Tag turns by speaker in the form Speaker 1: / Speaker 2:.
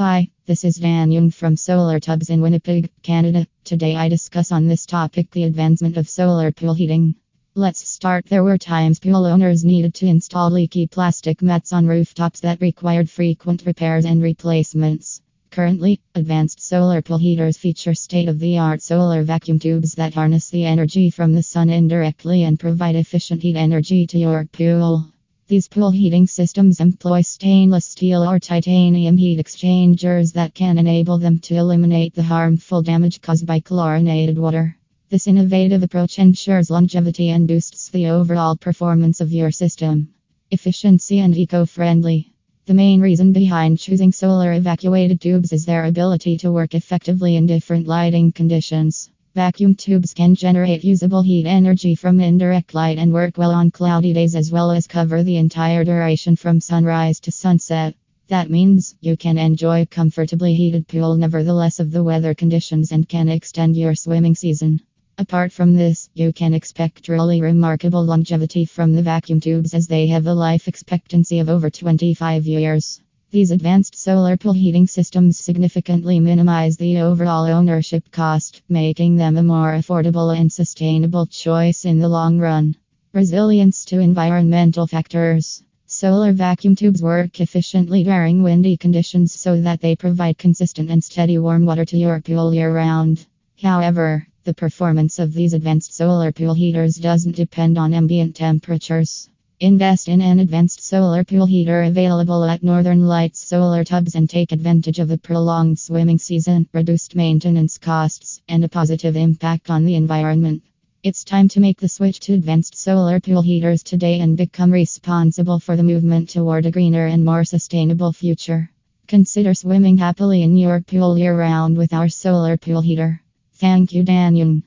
Speaker 1: Hi, this is Dan Young from Solar Tubs in Winnipeg, Canada. Today I discuss on this topic the advancement of solar pool heating. Let's start. There were times pool owners needed to install leaky plastic mats on rooftops that required frequent repairs and replacements. Currently, advanced solar pool heaters feature state of the art solar vacuum tubes that harness the energy from the sun indirectly and provide efficient heat energy to your pool. These pool heating systems employ stainless steel or titanium heat exchangers that can enable them to eliminate the harmful damage caused by chlorinated water. This innovative approach ensures longevity and boosts the overall performance of your system. Efficiency and eco friendly. The main reason behind choosing solar evacuated tubes is their ability to work effectively in different lighting conditions. Vacuum tubes can generate usable heat energy from indirect light and work well on cloudy days as well as cover the entire duration from sunrise to sunset. That means you can enjoy a comfortably heated pool nevertheless of the weather conditions and can extend your swimming season. Apart from this, you can expect really remarkable longevity from the vacuum tubes as they have a life expectancy of over 25 years. These advanced solar pool heating systems significantly minimize the overall ownership cost, making them a more affordable and sustainable choice in the long run. Resilience to environmental factors. Solar vacuum tubes work efficiently during windy conditions so that they provide consistent and steady warm water to your pool year round. However, the performance of these advanced solar pool heaters doesn't depend on ambient temperatures. Invest in an advanced solar pool heater available at Northern Lights Solar Tubs and take advantage of a prolonged swimming season, reduced maintenance costs, and a positive impact on the environment. It's time to make the switch to advanced solar pool heaters today and become responsible for the movement toward a greener and more sustainable future. Consider swimming happily in your pool year round with our solar pool heater. Thank you, Dan Young.